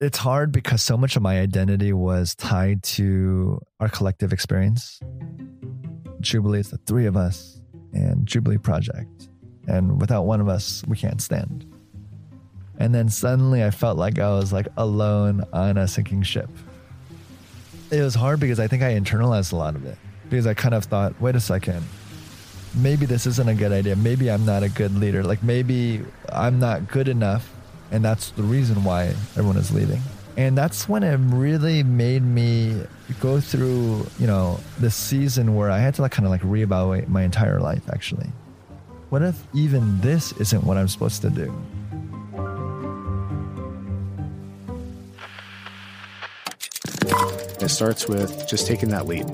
It's hard because so much of my identity was tied to our collective experience. Jubilee is the three of us and Jubilee Project. And without one of us, we can't stand. And then suddenly I felt like I was like alone on a sinking ship. It was hard because I think I internalized a lot of it. Because I kind of thought, wait a second, maybe this isn't a good idea. Maybe I'm not a good leader. Like maybe I'm not good enough. And that's the reason why everyone is leaving. And that's when it really made me go through, you know, this season where I had to like kind of like reevaluate my entire life actually. What if even this isn't what I'm supposed to do? It starts with just taking that leap.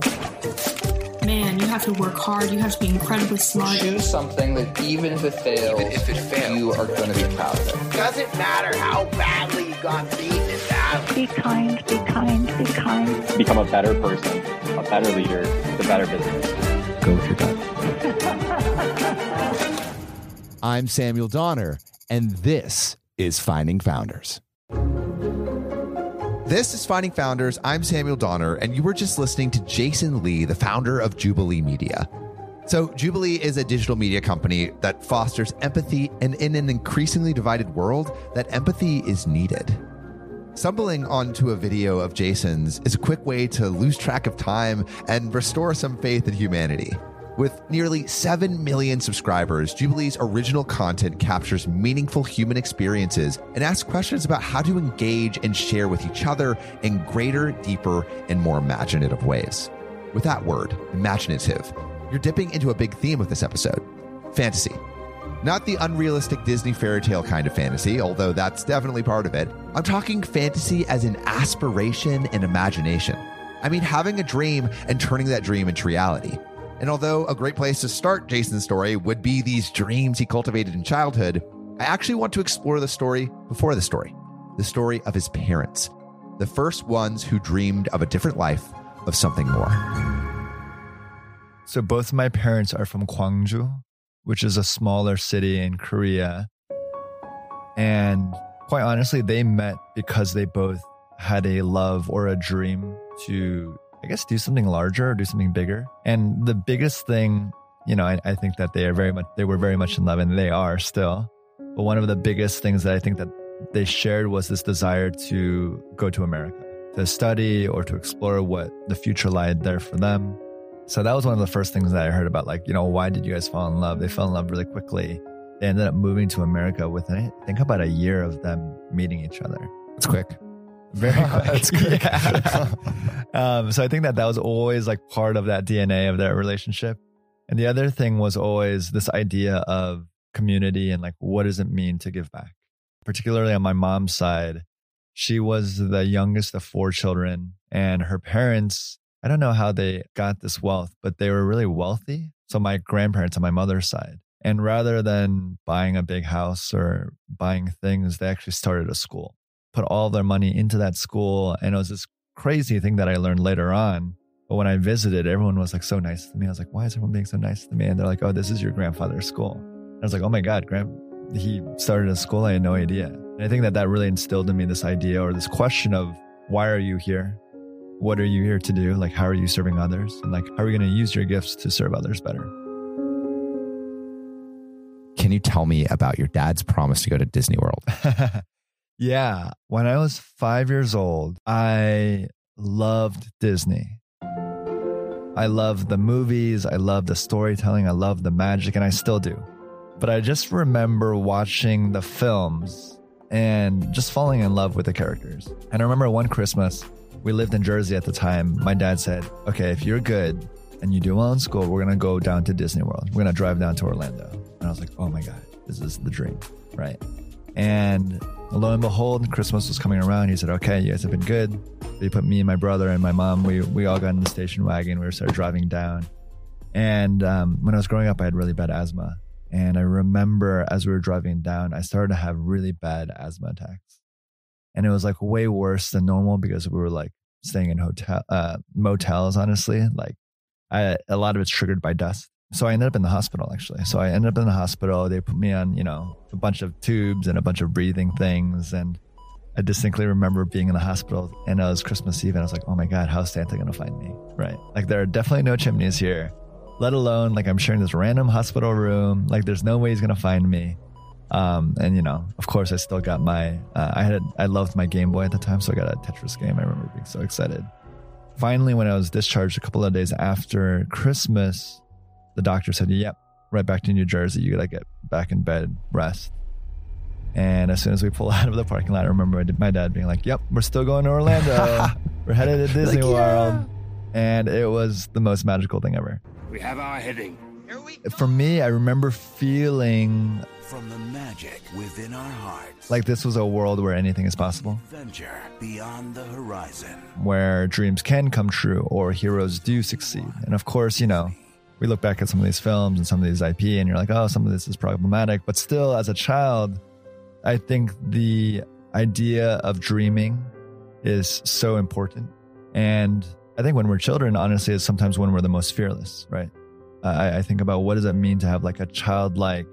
Man, you have to work hard. You have to be incredibly smart. Choose something that even if it fails, even if it fails, you are going to be proud of it. Doesn't matter how badly you got beaten in battle. Be kind, be kind, be kind. Become a better person, a better leader, a better business. Go with your gut. I'm Samuel Donner, and this is Finding Founders. This is Finding Founders. I'm Samuel Donner, and you were just listening to Jason Lee, the founder of Jubilee Media. So, Jubilee is a digital media company that fosters empathy, and in an increasingly divided world, that empathy is needed. Stumbling onto a video of Jason's is a quick way to lose track of time and restore some faith in humanity. With nearly 7 million subscribers, Jubilee's original content captures meaningful human experiences and asks questions about how to engage and share with each other in greater, deeper, and more imaginative ways. With that word, imaginative, you're dipping into a big theme of this episode fantasy. Not the unrealistic Disney fairy tale kind of fantasy, although that's definitely part of it. I'm talking fantasy as an aspiration and imagination. I mean, having a dream and turning that dream into reality. And although a great place to start Jason's story would be these dreams he cultivated in childhood, I actually want to explore the story before the story the story of his parents, the first ones who dreamed of a different life, of something more. So both my parents are from Gwangju, which is a smaller city in Korea. And quite honestly, they met because they both had a love or a dream to I guess do something larger or do something bigger. And the biggest thing, you know, I, I, think that they are very much they were very much in love and they are still. But one of the biggest things that I think that they shared was this desire to go to America, to study or to explore what the future lied there for them. So that was one of the first things that I heard about, like, you know, why did you guys fall in love? They fell in love really quickly. They ended up moving to America within, I think, about a year of them meeting each other. It's quick. Very quick. That's quick. Yeah. um, so I think that that was always like part of that DNA of their relationship. And the other thing was always this idea of community and like, what does it mean to give back? Particularly on my mom's side, she was the youngest of four children, and her parents, I don't know how they got this wealth, but they were really wealthy. So my grandparents on my mother's side. And rather than buying a big house or buying things, they actually started a school put all their money into that school. And it was this crazy thing that I learned later on. But when I visited, everyone was like so nice to me. I was like, why is everyone being so nice to me? And they're like, oh, this is your grandfather's school. And I was like, oh my God, grand, he started a school. I had no idea. And I think that that really instilled in me this idea or this question of why are you here? What are you here to do? Like, how are you serving others? And like, how are you going to use your gifts to serve others better? Can you tell me about your dad's promise to go to Disney World? Yeah. When I was five years old, I loved Disney. I loved the movies. I loved the storytelling. I loved the magic, and I still do. But I just remember watching the films and just falling in love with the characters. And I remember one Christmas, we lived in Jersey at the time. My dad said, Okay, if you're good and you do well in school, we're to go down to Disney World. We're to drive down to Orlando. And I was like, Oh my God, this is the dream, right? And lo and behold, Christmas was coming around. He said, Okay, you guys have been good. They put me and my brother and my mom. We we all got in the station wagon. We started driving down. And um, when I was growing up, I had really bad asthma. And I remember as we were driving down, I started to have really bad asthma attacks. And it was like way worse than normal because we were like staying in hotel uh, motels. Honestly, like I, a lot of it's triggered by dust. So I ended up in the hospital actually. So I ended up in the hospital. They put me on, you know, a bunch of tubes and a bunch of breathing things. And I distinctly remember being in the hospital and it was Christmas Eve and I was like, oh my God, how's Santa going to find me? Right. Like there are definitely no chimneys here, let alone like I'm sharing this random hospital room. Like there's no way he's going to find me. Um, and you know, of course I still got my, uh, I had, I loved my Game Boy at the time. So I got a Tetris game. I remember being so excited. Finally, when I was discharged a couple of days after Christmas, the doctor said, Yep, right back to New Jersey. You got to get back in bed, rest. And as soon as we pull out of the parking lot, I remember my dad being like, Yep, we're still going to Orlando. we're headed to Disney like, World. Yeah. And it was the most magical thing ever. We have our heading. For me, I remember feeling from the magic within our hearts. Like this was a world where anything is possible. Adventure beyond the horizon. Where dreams can come true or heroes do succeed. And of course, you know, we look back at some of these films and some of these IP and you're like, oh, some of this is problematic. But still, as a child, I think the idea of dreaming is so important. And I think when we're children, honestly, is sometimes when we're the most fearless, right? I, I think about what does it mean to have like a childlike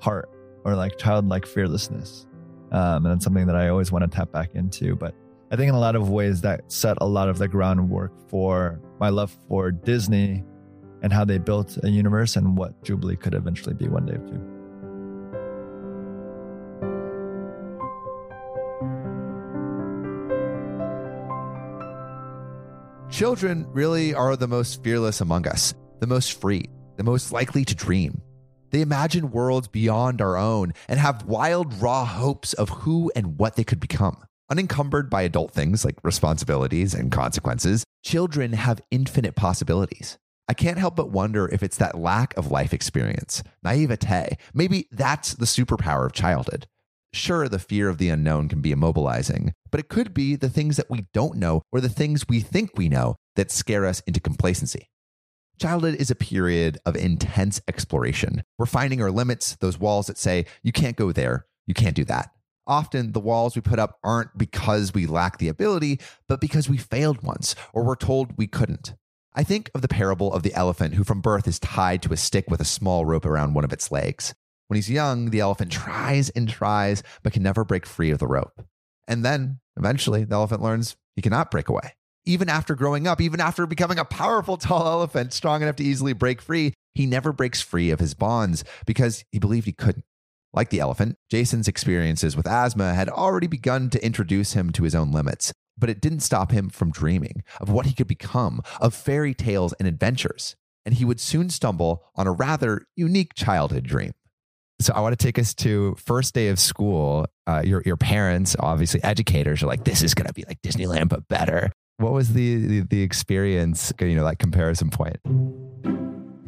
heart or like childlike fearlessness. Um, and it's something that I always want to tap back into. But I think in a lot of ways that set a lot of the groundwork for my love for Disney and how they built a universe and what Jubilee could eventually be one day too. Children really are the most fearless among us, the most free, the most likely to dream. They imagine worlds beyond our own and have wild, raw hopes of who and what they could become. Unencumbered by adult things like responsibilities and consequences, children have infinite possibilities. I can't help but wonder if it's that lack of life experience, naivete. Maybe that's the superpower of childhood. Sure, the fear of the unknown can be immobilizing, but it could be the things that we don't know or the things we think we know that scare us into complacency. Childhood is a period of intense exploration. We're finding our limits, those walls that say, you can't go there, you can't do that. Often the walls we put up aren't because we lack the ability, but because we failed once or were told we couldn't. I think of the parable of the elephant who from birth is tied to a stick with a small rope around one of its legs. When he's young, the elephant tries and tries, but can never break free of the rope. And then, eventually, the elephant learns he cannot break away even after growing up, even after becoming a powerful tall elephant, strong enough to easily break free, he never breaks free of his bonds because he believed he couldn't. Like the elephant, Jason's experiences with asthma had already begun to introduce him to his own limits, but it didn't stop him from dreaming of what he could become, of fairy tales and adventures. And he would soon stumble on a rather unique childhood dream. So I want to take us to first day of school. Uh, your your parents, obviously educators, are like, "This is going to be like Disneyland, but better." What was the, the, the experience, you know, that comparison point?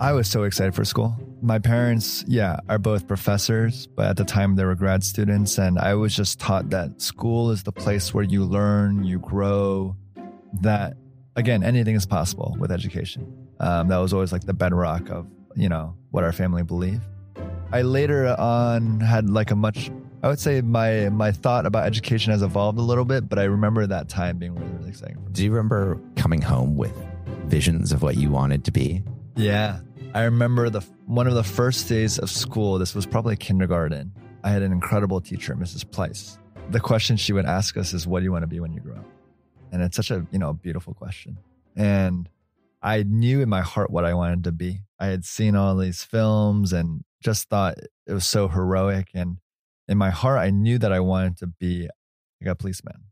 I was so excited for school. My parents, yeah, are both professors, but at the time they were grad students. And I was just taught that school is the place where you learn, you grow, that again, anything is possible with education. Um, that was always like the bedrock of, you know, what our family believed. I later on had like a much I would say my my thought about education has evolved a little bit, but I remember that time being really, really exciting. Do you remember coming home with visions of what you wanted to be? Yeah. I remember the one of the first days of school, this was probably kindergarten. I had an incredible teacher, Mrs. Pleiss. The question she would ask us is what do you want to be when you grow up? And it's such a, you know, beautiful question. And I knew in my heart what I wanted to be. I had seen all these films and just thought it was so heroic and in my heart, I knew that I wanted to be like a policeman.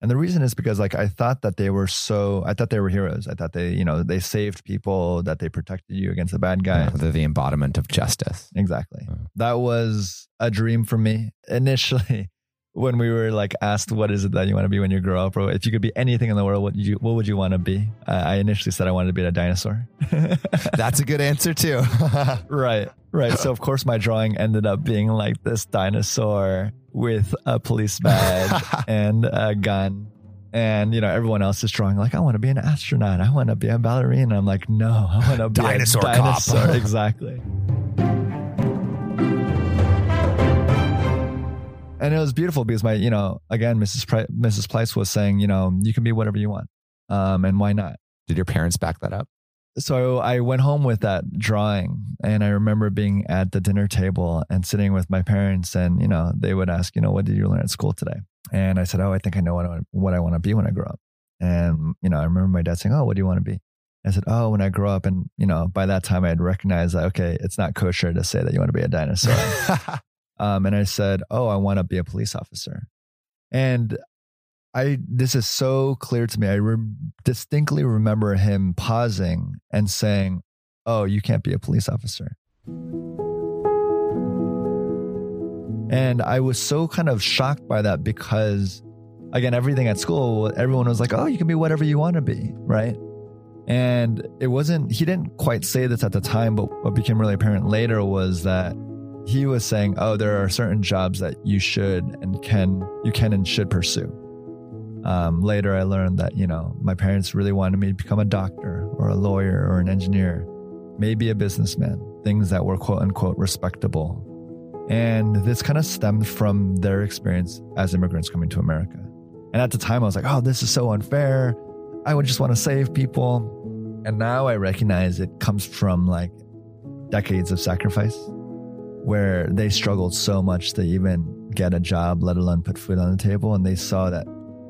And the reason is because like I thought that they were so I thought they were heroes. I thought they, you know, they saved people, that they protected you against the bad guy. Yeah, they're the embodiment of justice. Exactly. Yeah. That was a dream for me initially when we were like asked what is it that you want to be when you grow up or if you could be anything in the world what you what would you want to be uh, i initially said i wanted to be a dinosaur that's a good answer too right right so of course my drawing ended up being like this dinosaur with a police badge and a gun And you know, everyone else is drawing like, I want to be an astronaut. I want to be a ballerina. I'm like, no, I want to be Dinosaur a cop." dinosaur. exactly. And it was beautiful because my, you know, again, Mrs. Pri- Mrs. Price was saying, you know, you can be whatever you want, um, and why not? Did your parents back that up? So I went home with that drawing, and I remember being at the dinner table and sitting with my parents, and you know, they would ask, you know, what did you learn at school today? And I said, oh, I think I know what I, what I want to be when I grow up. And you know, I remember my dad saying, oh, what do you want to be? I said, oh, when I grow up, and you know, by that time I had recognized that okay, it's not kosher to say that you want to be a dinosaur. um, and I said, oh, I want to be a police officer. And I this is so clear to me. I re- distinctly remember him pausing and saying, "Oh, you can't be a police officer." And I was so kind of shocked by that because again, everything at school, everyone was like, "Oh, you can be whatever you want to be," right? And it wasn't he didn't quite say this at the time, but what became really apparent later was that he was saying, "Oh, there are certain jobs that you should and can you can and should pursue." Um, later, I learned that, you know, my parents really wanted me to become a doctor or a lawyer or an engineer, maybe a businessman, things that were quote unquote respectable. And this kind of stemmed from their experience as immigrants coming to America. And at the time, I was like, oh, this is so unfair. I would just want to save people. And now I recognize it comes from like decades of sacrifice where they struggled so much to even get a job, let alone put food on the table. And they saw that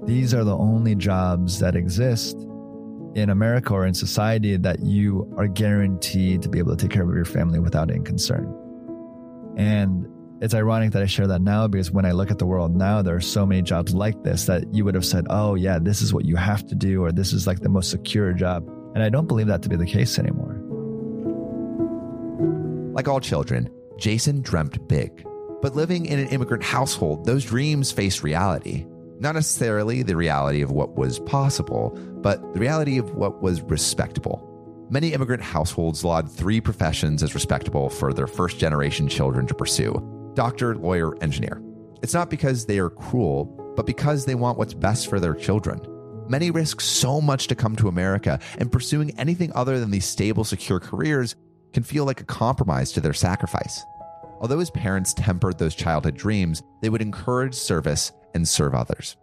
these are the only jobs that exist in America or in society that you are guaranteed to be able to take care of your family without any concern. And it's ironic that I share that now because when I look at the world now, there are so many jobs like this that you would have said, oh, yeah, this is what you have to do, or this is like the most secure job. And I don't believe that to be the case anymore. Like all children, Jason dreamt big. But living in an immigrant household, those dreams faced reality. Not necessarily the reality of what was possible, but the reality of what was respectable. Many immigrant households laud three professions as respectable for their first generation children to pursue doctor, lawyer, engineer. It's not because they are cruel, but because they want what's best for their children. Many risk so much to come to America, and pursuing anything other than these stable, secure careers can feel like a compromise to their sacrifice. Although his parents tempered those childhood dreams, they would encourage service and serve others.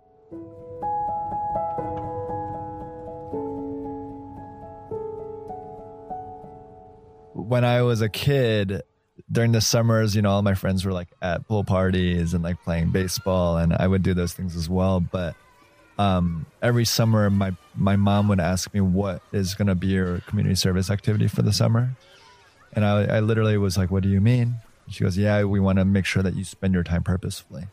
when I was a kid, during the summers, you know, all my friends were like at pool parties and like playing baseball, and I would do those things as well. But um, every summer, my my mom would ask me what is going to be your community service activity for the summer, and I, I literally was like, "What do you mean?" She goes, "Yeah, we want to make sure that you spend your time purposefully."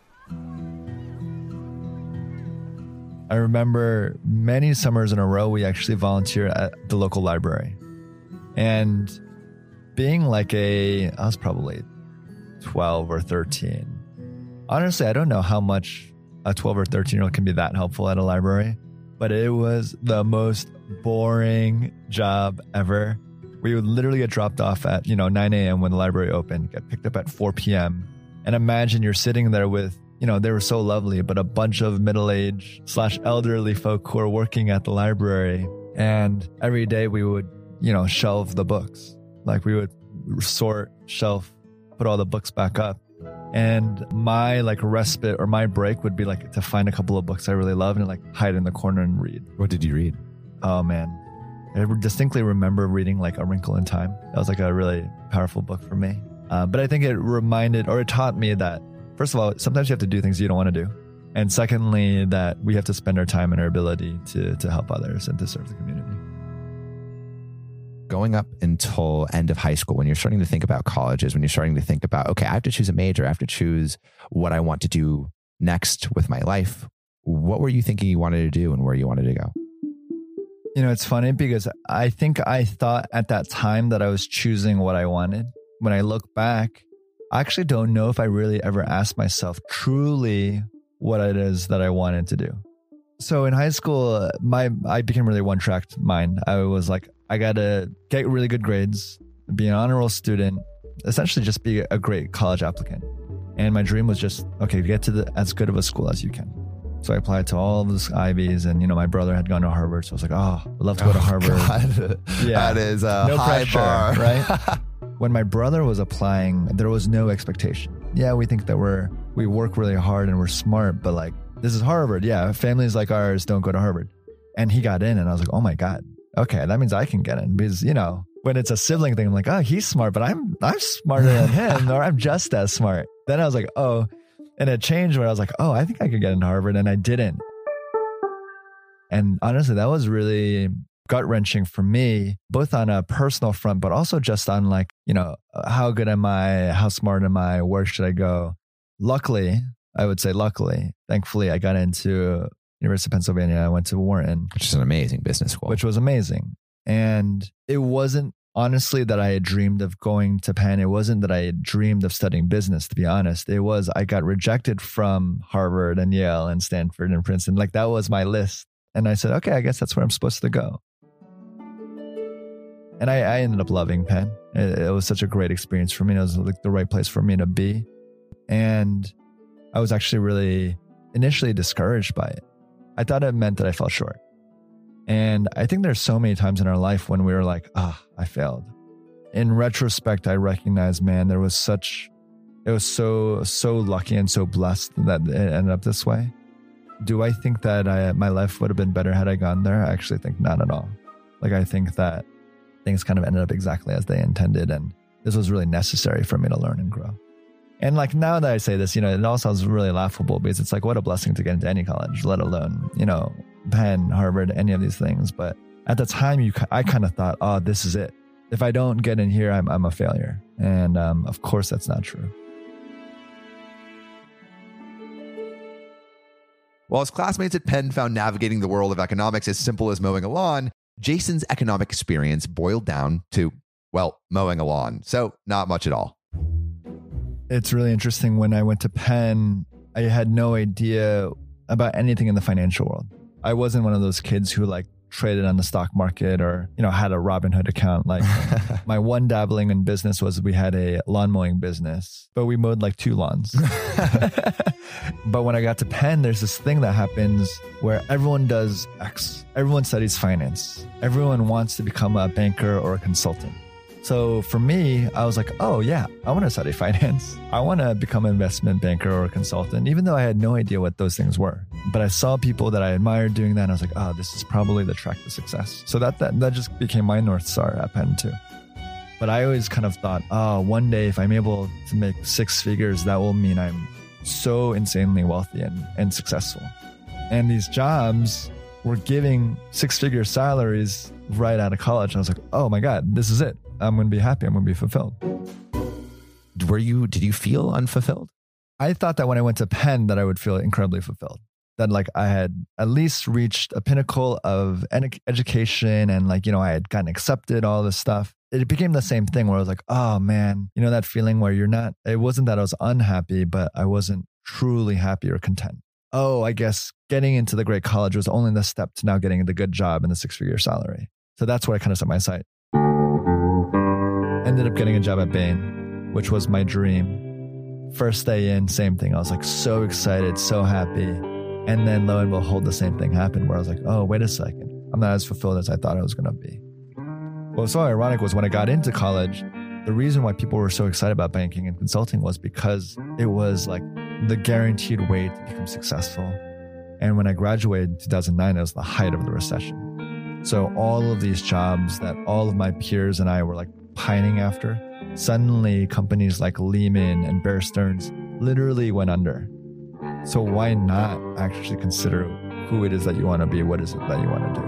I remember many summers in a row, we actually volunteer at the local library, and being like a, I was probably 12 or 13. Honestly, I don't know how much a 12 or 13 year old can be that helpful at a library, but it was the most boring job ever. We would literally get dropped off at, you know, 9 a.m. when the library opened, get picked up at 4 p.m. And imagine you're sitting there with, you know, they were so lovely, but a bunch of middle aged slash elderly folk who are working at the library. And every day we would, you know, shelve the books like we would sort, shelf, put all the books back up. And my like respite or my break would be like to find a couple of books I really love and like hide in the corner and read. What did you read? Oh man. I distinctly remember reading like A Wrinkle in Time. That was like a really powerful book for me. Uh, but I think it reminded or it taught me that, first of all, sometimes you have to do things you don't want to do. And secondly, that we have to spend our time and our ability to, to help others and to serve the community going up until end of high school when you're starting to think about colleges when you're starting to think about okay i have to choose a major i have to choose what i want to do next with my life what were you thinking you wanted to do and where you wanted to go you know it's funny because i think i thought at that time that i was choosing what i wanted when i look back i actually don't know if i really ever asked myself truly what it is that i wanted to do so in high school my i became really one tracked mind i was like I got to get really good grades, be an honor roll student, essentially just be a great college applicant. And my dream was just, okay, get to the, as good of a school as you can. So I applied to all of those Ivies, and you know, my brother had gone to Harvard, so I was like, oh, I'd love to go to oh, Harvard. God. Yeah. That is a no high pressure, bar. right? when my brother was applying, there was no expectation. Yeah, we think that we're we work really hard and we're smart, but like this is Harvard. Yeah, families like ours don't go to Harvard. And he got in, and I was like, oh my god, okay, that means I can get in because you know when it's a sibling thing, I'm like, oh, he's smart, but I'm I'm smarter than him, or I'm just as smart. Then I was like, oh, and it changed where I was like, oh, I think I could get into Harvard, and I didn't. And honestly, that was really gut wrenching for me, both on a personal front, but also just on like, you know, how good am I? How smart am I? Where should I go? Luckily, I would say luckily, thankfully, I got into University of Pennsylvania. I went to Wharton, Which is an amazing business school. which was amazing. And it wasn't honestly that I had dreamed of going to Penn. It wasn't that I had dreamed of studying business, to be honest. It was I got rejected from Harvard and Yale and Stanford and Princeton. Like that was my list. And I said, okay, I guess that's where I'm supposed to go. And I, I ended up loving Penn. It, it was such a great experience for me. It was like the right place for me to be. And I was actually really initially discouraged by it. I thought it meant that I fell short. And I think there's so many times in our life when we were like, ah, I failed. In retrospect, I recognize, man, there was such, it was so, so lucky and so blessed that it ended up this way. Do I think that I, my life would have been better had I gone there? I actually think not at all. Like, I think that things kind of ended up exactly as they intended. And this was really necessary for me to learn and grow. And like now that I say this, you know, it all sounds really laughable because it's like, what a blessing to get into any college, let alone, you know, Penn, Harvard, any of these things. But at the time, you, I kind of thought, oh, this is it. If I don't get in here, I'm, I'm a failure. And um, of course, that's not true. While his classmates at Penn found navigating the world of economics as simple as mowing a lawn, Jason's economic experience boiled down to, well, mowing a lawn. So, not much at all. It's really interesting. When I went to Penn, I had no idea about anything in the financial world. I wasn't one of those kids who like traded on the stock market or, you know, had a Robinhood account. Like my one dabbling in business was we had a lawn mowing business, but we mowed like two lawns. but when I got to Penn, there's this thing that happens where everyone does X. Everyone studies finance. Everyone wants to become a banker or a consultant. So for me, I was like, oh, yeah, I want to study finance. I want to become an investment banker or a consultant, even though I had no idea what those things were. But I saw people that I admired doing that. And I was like, oh, this is probably the track to success. So that, that, that just became my North Star at Penn, too. But I always kind of thought, oh, one day if I'm able to make six figures, that will mean I'm so insanely wealthy and, and successful. And these jobs were giving six figure salaries right out of college. I was like, oh my God, this is it. I'm going to be happy. I'm going to be fulfilled. Were you, did you feel unfulfilled? I thought that when I went to Penn that I would feel incredibly fulfilled. That like I had at least reached a pinnacle of ed- education and like, you know, I had gotten accepted, all this stuff. It became the same thing where I was like, oh man, you know, that feeling where you're not, it wasn't that I was unhappy, but I wasn't truly happy or content. Oh, I guess getting into the great college was only the step to now getting the good job and the six figure salary. So that's where I kind of set my sight. Ended up getting a job at Bain, which was my dream. First day in, same thing. I was like so excited, so happy. And then lo and behold, the same thing happened where I was like, oh, wait a second. I'm not as fulfilled as I thought I was going to be. What was so ironic was when I got into college, the reason why people were so excited about banking and consulting was because it was like the guaranteed way to become successful. And when I graduated in 2009, it was the height of the recession. So all of these jobs that all of my peers and I were like pining after, suddenly companies like Lehman and Bear Stearns literally went under. So why not actually consider who it is that you want to be? What is it that you want to do?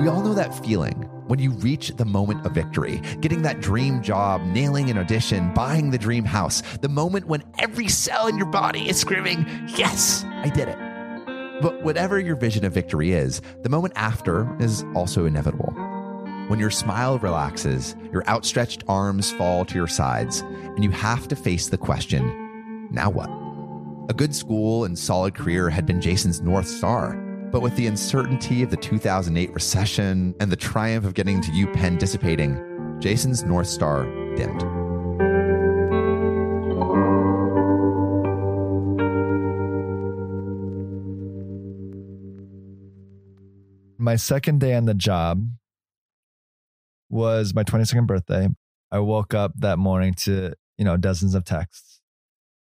We all know that feeling when you reach the moment of victory, getting that dream job, nailing an audition, buying the dream house, the moment when every cell in your body is screaming, Yes, I did it. But whatever your vision of victory is, the moment after is also inevitable. When your smile relaxes, your outstretched arms fall to your sides, and you have to face the question now what? A good school and solid career had been Jason's North Star. But with the uncertainty of the 2008 recession and the triumph of getting to UPenn dissipating, Jason's North Star dimmed. My second day on the job was my 22nd birthday. I woke up that morning to, you know, dozens of texts.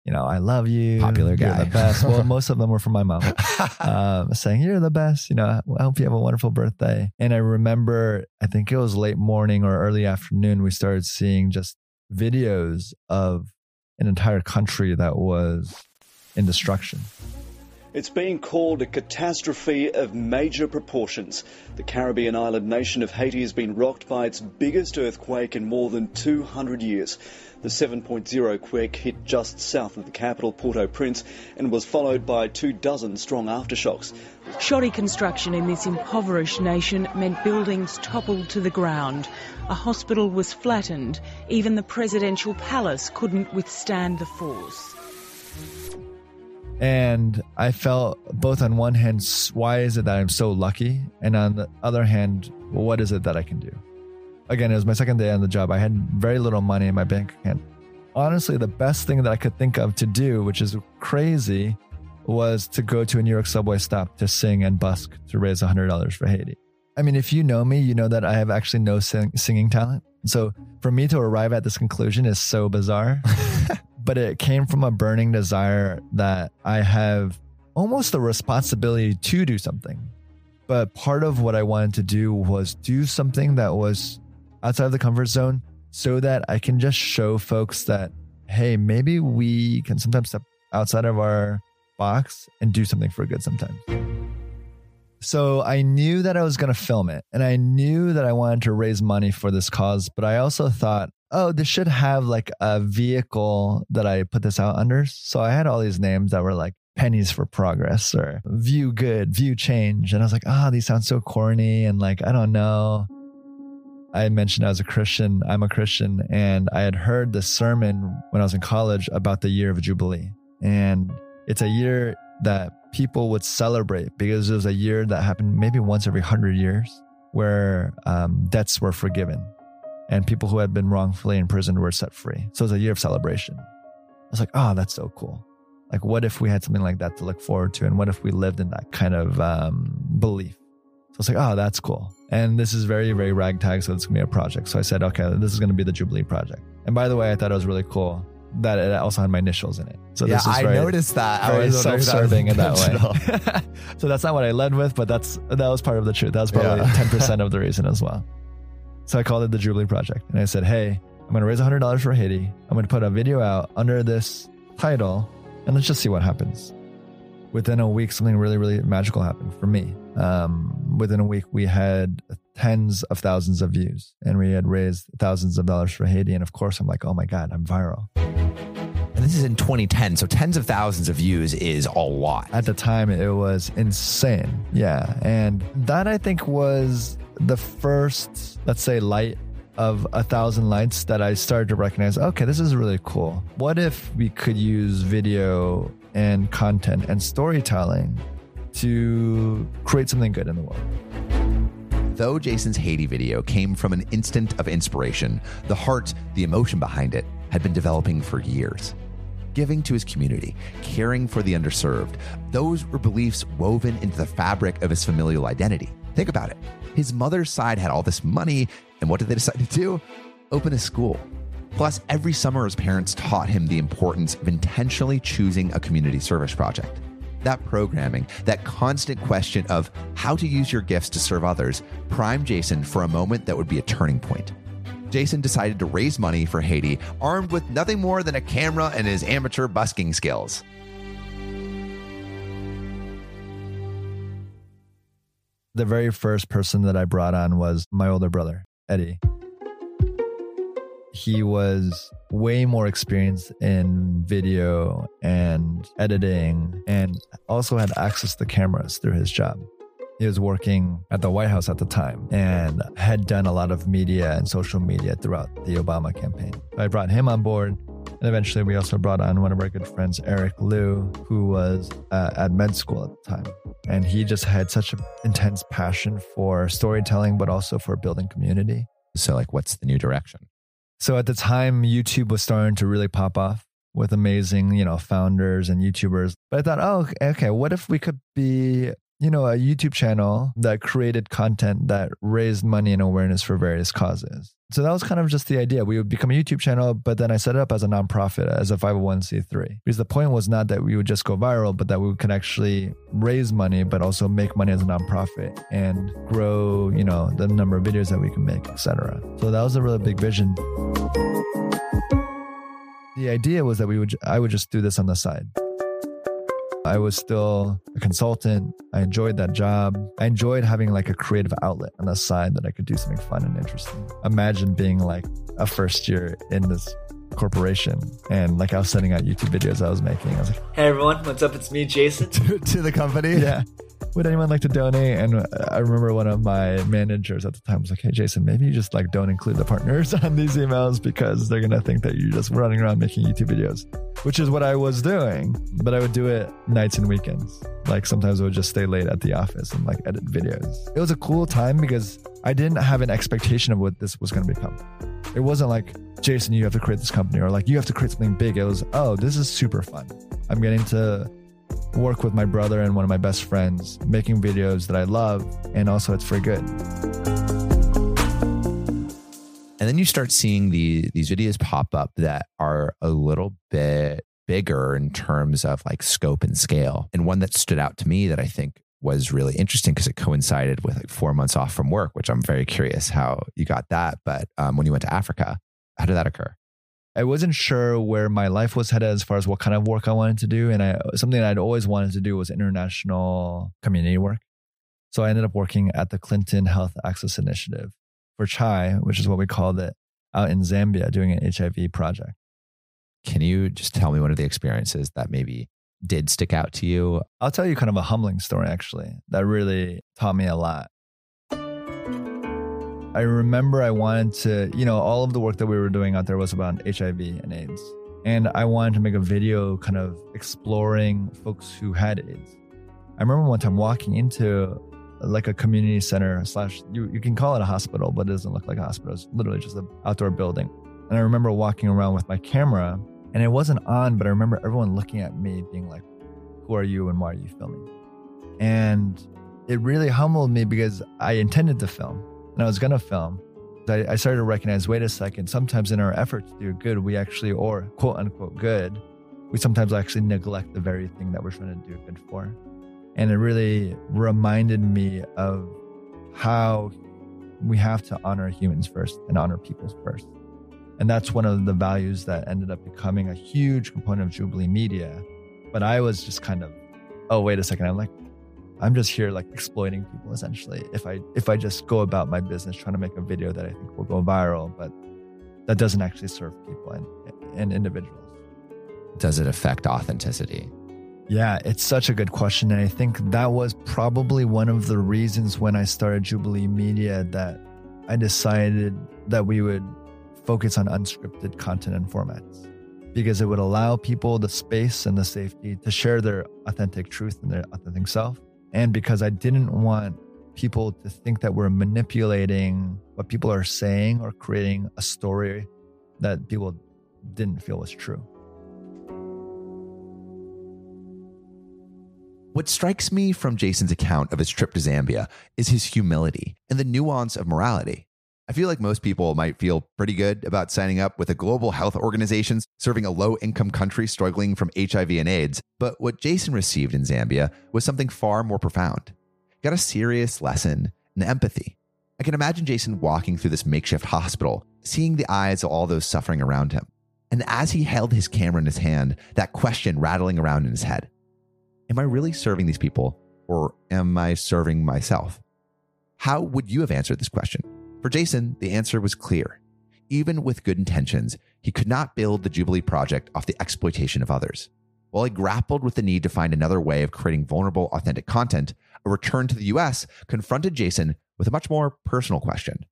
You know, I love you. Popular You're guy. the best. Well, most of them were from my mom um, saying, You're the best. You know, I hope you have a wonderful birthday. And I remember, I think it was late morning or early afternoon, we started seeing just videos of an entire country that was in destruction. It's being called a catastrophe of major proportions. The Caribbean island nation of Haiti has been rocked by its biggest earthquake in more than 200 years. The 7.0 quake hit just south of the capital, Port-au-Prince, and was followed by two dozen strong aftershocks. Shoddy construction in this impoverished nation meant buildings toppled to the ground. A hospital was flattened. Even the presidential palace couldn't withstand the force. And I felt both on one hand, why is it that I'm so lucky? And on the other hand, what is it that I can do? Again, it was my second day on the job. I had very little money in my bank account. Honestly, the best thing that I could think of to do, which is crazy, was to go to a New York subway stop to sing and busk to raise $100 for Haiti. I mean, if you know me, you know that I have actually no sing- singing talent. So for me to arrive at this conclusion is so bizarre. but it came from a burning desire that I have almost the responsibility to do something. But part of what I wanted to do was do something that was outside of the comfort zone so that I can just show folks that, hey, maybe we can sometimes step outside of our box and do something for good sometimes. So I knew that I was going to film it and I knew that I wanted to raise money for this cause, but I also thought, oh, this should have like a vehicle that I put this out under. So I had all these names that were like pennies for progress or view good, view change. And I was like, ah, oh, these sound so corny and like, I don't know. I mentioned I was a Christian. I'm a Christian. And I had heard the sermon when I was in college about the year of Jubilee. And it's a year that people would celebrate because it was a year that happened maybe once every hundred years where um, debts were forgiven and people who had been wrongfully imprisoned were set free. So it was a year of celebration. I was like, oh, that's so cool. Like, what if we had something like that to look forward to? And what if we lived in that kind of um, belief? So I was like, oh, that's cool. And this is very, very ragtag. So it's going to be a project. So I said, okay, this is going to be the Jubilee project. And by the way, I thought it was really cool that it also had my initials in it. So yeah, this is I very, noticed that. I was wondering if that was self-serving in that way. so that's not what I led with, but that's that was part of the truth. That was probably Yeah. ten percent of the reason as well. So I called it the Jubilee Project, and I said, "Hey, I'm going to raise hundred dollars for Haiti. I'm going to put a video out under this title, and let's just see what happens." Within a week, something really, really magical happened for me. Um, within a week, we had tens of thousands of views, and we had raised thousands of dollars for Haiti. And of course, I'm like, "Oh my god, I'm viral." And this is in 2010, so tens of thousands of views is a lot. At the time, it was insane. Yeah. And that I think was the first, let's say, light of a thousand lights that I started to recognize okay, this is really cool. What if we could use video and content and storytelling to create something good in the world? Though Jason's Haiti video came from an instant of inspiration, the heart, the emotion behind it, had been developing for years. Giving to his community, caring for the underserved, those were beliefs woven into the fabric of his familial identity. Think about it. His mother's side had all this money, and what did they decide to do? Open a school. Plus, every summer, his parents taught him the importance of intentionally choosing a community service project. That programming, that constant question of how to use your gifts to serve others, primed Jason for a moment that would be a turning point. Jason decided to raise money for Haiti, armed with nothing more than a camera and his amateur busking skills. The very first person that I brought on was my older brother, Eddie. He was way more experienced in video and editing and also had access to cameras through his job. He was working at the White House at the time and had done a lot of media and social media throughout the Obama campaign. I brought him on board. And eventually, we also brought on one of our good friends, Eric Liu, who was uh, at med school at the time. And he just had such an intense passion for storytelling, but also for building community. So, like, what's the new direction? So at the time, YouTube was starting to really pop off with amazing, you know, founders and YouTubers. But I thought, oh, okay, what if we could be, you know, a YouTube channel that created content that raised money and awareness for various causes. So that was kind of just the idea. We would become a YouTube channel, but then I set it up as a nonprofit, as a 501c3. Because the point was not that we would just go viral, but that we could actually raise money, but also make money as a nonprofit and grow, you know, the number of videos that we can make, etc. So that was a really big vision. The idea was that we would I would just do this on the side. I was still a consultant. I enjoyed that job. I enjoyed having like a creative outlet on the side that I could do something fun and interesting. Imagine being like a first year in this corporation and like I was sending out YouTube videos I was making. I was like, Hey everyone, what's up? It's me, Jason. to, to the company? Yeah. Would anyone like to donate? And uh, I remember one of my managers at the time was like, Hey, Jason, maybe you just like don't include the partners on these emails because they're going to think that you're just running around making YouTube videos, which is what I was doing. But I would do it nights and weekends. Like sometimes I would just stay late at the office and like edit videos. It was a cool time because I didn't have an expectation of what this was going to become. It wasn't like, Jason, you have to create this company or like you have to create something big. It was, oh, this is super fun. I'm getting to work with my brother and one of my best friends, making videos that I love, and also it's for good. And then you start seeing the these videos pop up that are a little bit bigger in terms of like scope and scale. And one that stood out to me that I think was really interesting because it coincided with like four months off from work, which I'm very curious how you got that. But um, when you went to Africa, how did that occur? I wasn't sure where my life was headed as far as what kind of work I wanted to do. And I, something I'd always wanted to do was international community work. So I ended up working at the Clinton Health Access Initiative for CHAI, which is what we called it, out in Zambia doing an HIV project. Can you just tell me one of the experiences that maybe did stick out to you? I'll tell you kind of a humbling story, actually, that really taught me a lot. I remember I wanted to, you know, all of the work that we were doing out there was about HIV and AIDS. And I wanted to make a video kind of exploring folks who had AIDS. I remember one time walking into like a community center slash you, you can call it a hospital, but it doesn't look like a hospital. It's literally just an outdoor building. And I remember walking around with my camera and it wasn't on, but I remember everyone looking at me being like, Who are you and why are you filming? And it really humbled me because I intended to film and I was going to film. I, I started to recognize wait a second, sometimes in our effort to do good, we actually, or quote unquote good, we sometimes actually neglect the very thing that we're trying to do good for. And it really reminded me of how we have to honor humans first and honor people first. And that's one of the values that ended up becoming a huge component of Jubilee Media. But I was just kind of, oh, wait a second. I'm like, I'm just here like exploiting people essentially. If I if I just go about my business trying to make a video that I think will go viral, but that doesn't actually serve people and, and individuals. Does it affect authenticity? Yeah, it's such a good question. And I think that was probably one of the reasons when I started Jubilee Media that I decided that we would focus on unscripted content and formats because it would allow people the space and the safety to share their authentic truth and their authentic self and because I didn't want people to think that we're manipulating what people are saying or creating a story that people didn't feel was true. What strikes me from Jason's account of his trip to Zambia is his humility and the nuance of morality. I feel like most people might feel pretty good about signing up with a global health organization serving a low income country struggling from HIV and AIDS. But what Jason received in Zambia was something far more profound. He got a serious lesson in empathy. I can imagine Jason walking through this makeshift hospital, seeing the eyes of all those suffering around him. And as he held his camera in his hand, that question rattling around in his head Am I really serving these people or am I serving myself? How would you have answered this question? For Jason, the answer was clear. Even with good intentions, he could not build the Jubilee project off the exploitation of others. While he grappled with the need to find another way of creating vulnerable, authentic content, a return to the US confronted Jason with a much more personal question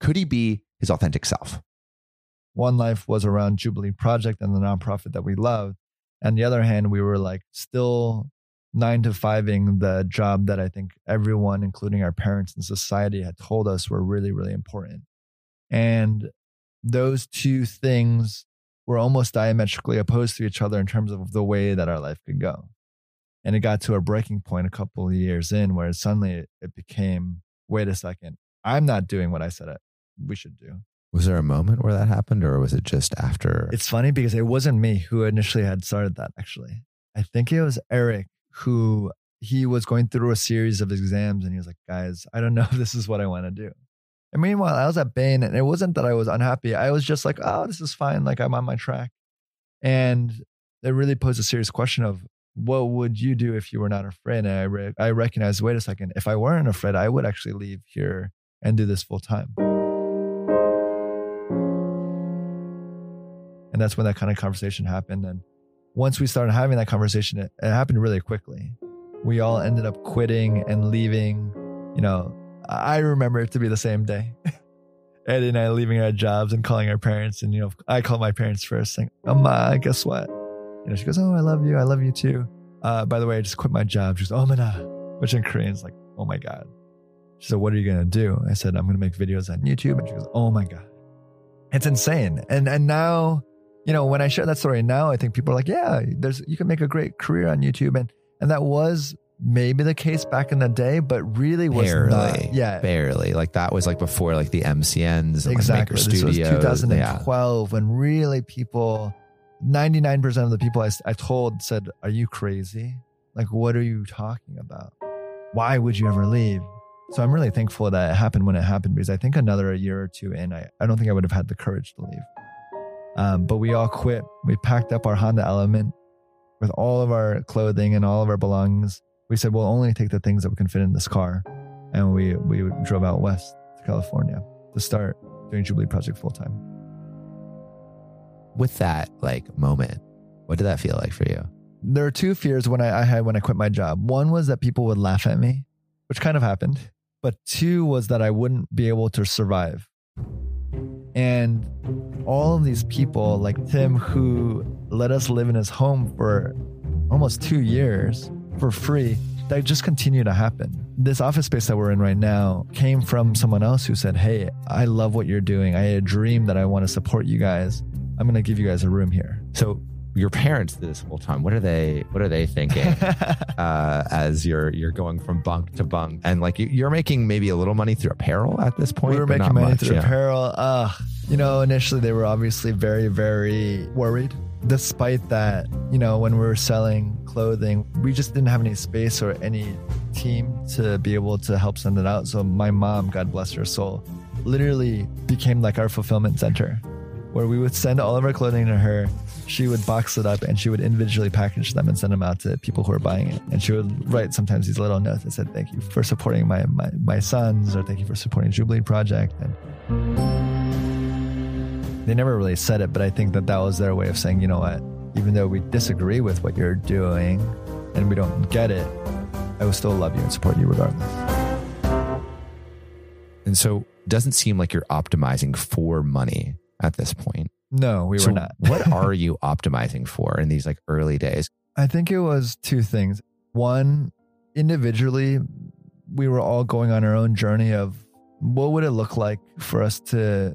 Could he be his authentic self? One life was around Jubilee Project and the nonprofit that we loved. And the other hand, we were like still nine to fiving the job that I think everyone, including our parents and society, had told us were really, really important. And those two things were almost diametrically opposed to each other in terms of the way that our life could go. And it got to a breaking point a couple of years in where suddenly it became wait a second, I'm not doing what I said it, we should do. Was there a moment where that happened, or was it just after? It's funny because it wasn't me who initially had started that, actually. I think it was Eric who he was going through a series of exams and he was like, guys, I don't know if this is what I want to do. And meanwhile, I was at Bain and it wasn't that I was unhappy. I was just like, oh, this is fine. Like I'm on my track. And it really posed a serious question of what would you do if you were not afraid? And I, re- I recognized, wait a second, if I weren't afraid, I would actually leave here and do this full time. And that's when that kind of conversation happened. And once we started having that conversation, it, it happened really quickly. We all ended up quitting and leaving. You know, I remember it to be the same day. Eddie and I leaving our jobs and calling our parents. And, you know, I called my parents first saying, Mama, guess what? You know, she goes, Oh, I love you. I love you too. Uh, by the way, I just quit my job. She goes, Oh, mana, which in Korean is like, Oh my God. She said, What are you going to do? I said, I'm going to make videos on YouTube. And she goes, Oh my God. It's insane. And, and now, you know, when I share that story now, I think people are like, yeah, there's, you can make a great career on YouTube. And, and that was maybe the case back in the day, but really was barely, not. Yeah. Barely. Like that was like before like the MCNs and exactly. like this Studios. was 2012 yeah. when really people, 99% of the people I, I told said, are you crazy? Like, what are you talking about? Why would you ever leave? So I'm really thankful that it happened when it happened because I think another year or two in, I, I don't think I would have had the courage to leave. Um, but we all quit. We packed up our Honda Element with all of our clothing and all of our belongings. We said, we'll only take the things that we can fit in this car. And we, we drove out west to California to start doing Jubilee Project full time. With that like moment, what did that feel like for you? There are two fears when I, I had when I quit my job. One was that people would laugh at me, which kind of happened. But two was that I wouldn't be able to survive. And all of these people, like Tim, who let us live in his home for almost two years for free, that just continue to happen. This office space that we're in right now came from someone else who said, Hey, I love what you're doing. I had a dream that I want to support you guys. I'm going to give you guys a room here. So your parents this whole time. What are they? What are they thinking uh, as you're you're going from bunk to bunk and like you're making maybe a little money through apparel at this point? We were making money much, through yeah. apparel. Uh, you know, initially they were obviously very very worried. Despite that, you know, when we were selling clothing, we just didn't have any space or any team to be able to help send it out. So my mom, God bless her soul, literally became like our fulfillment center where we would send all of our clothing to her. She would box it up and she would individually package them and send them out to people who are buying it. And she would write sometimes these little notes that said, Thank you for supporting my, my, my sons, or thank you for supporting Jubilee Project. And they never really said it, but I think that that was their way of saying, you know what, even though we disagree with what you're doing and we don't get it, I will still love you and support you regardless. And so doesn't seem like you're optimizing for money at this point. No, we so were not. what are you optimizing for in these like early days? I think it was two things. One, individually, we were all going on our own journey of what would it look like for us to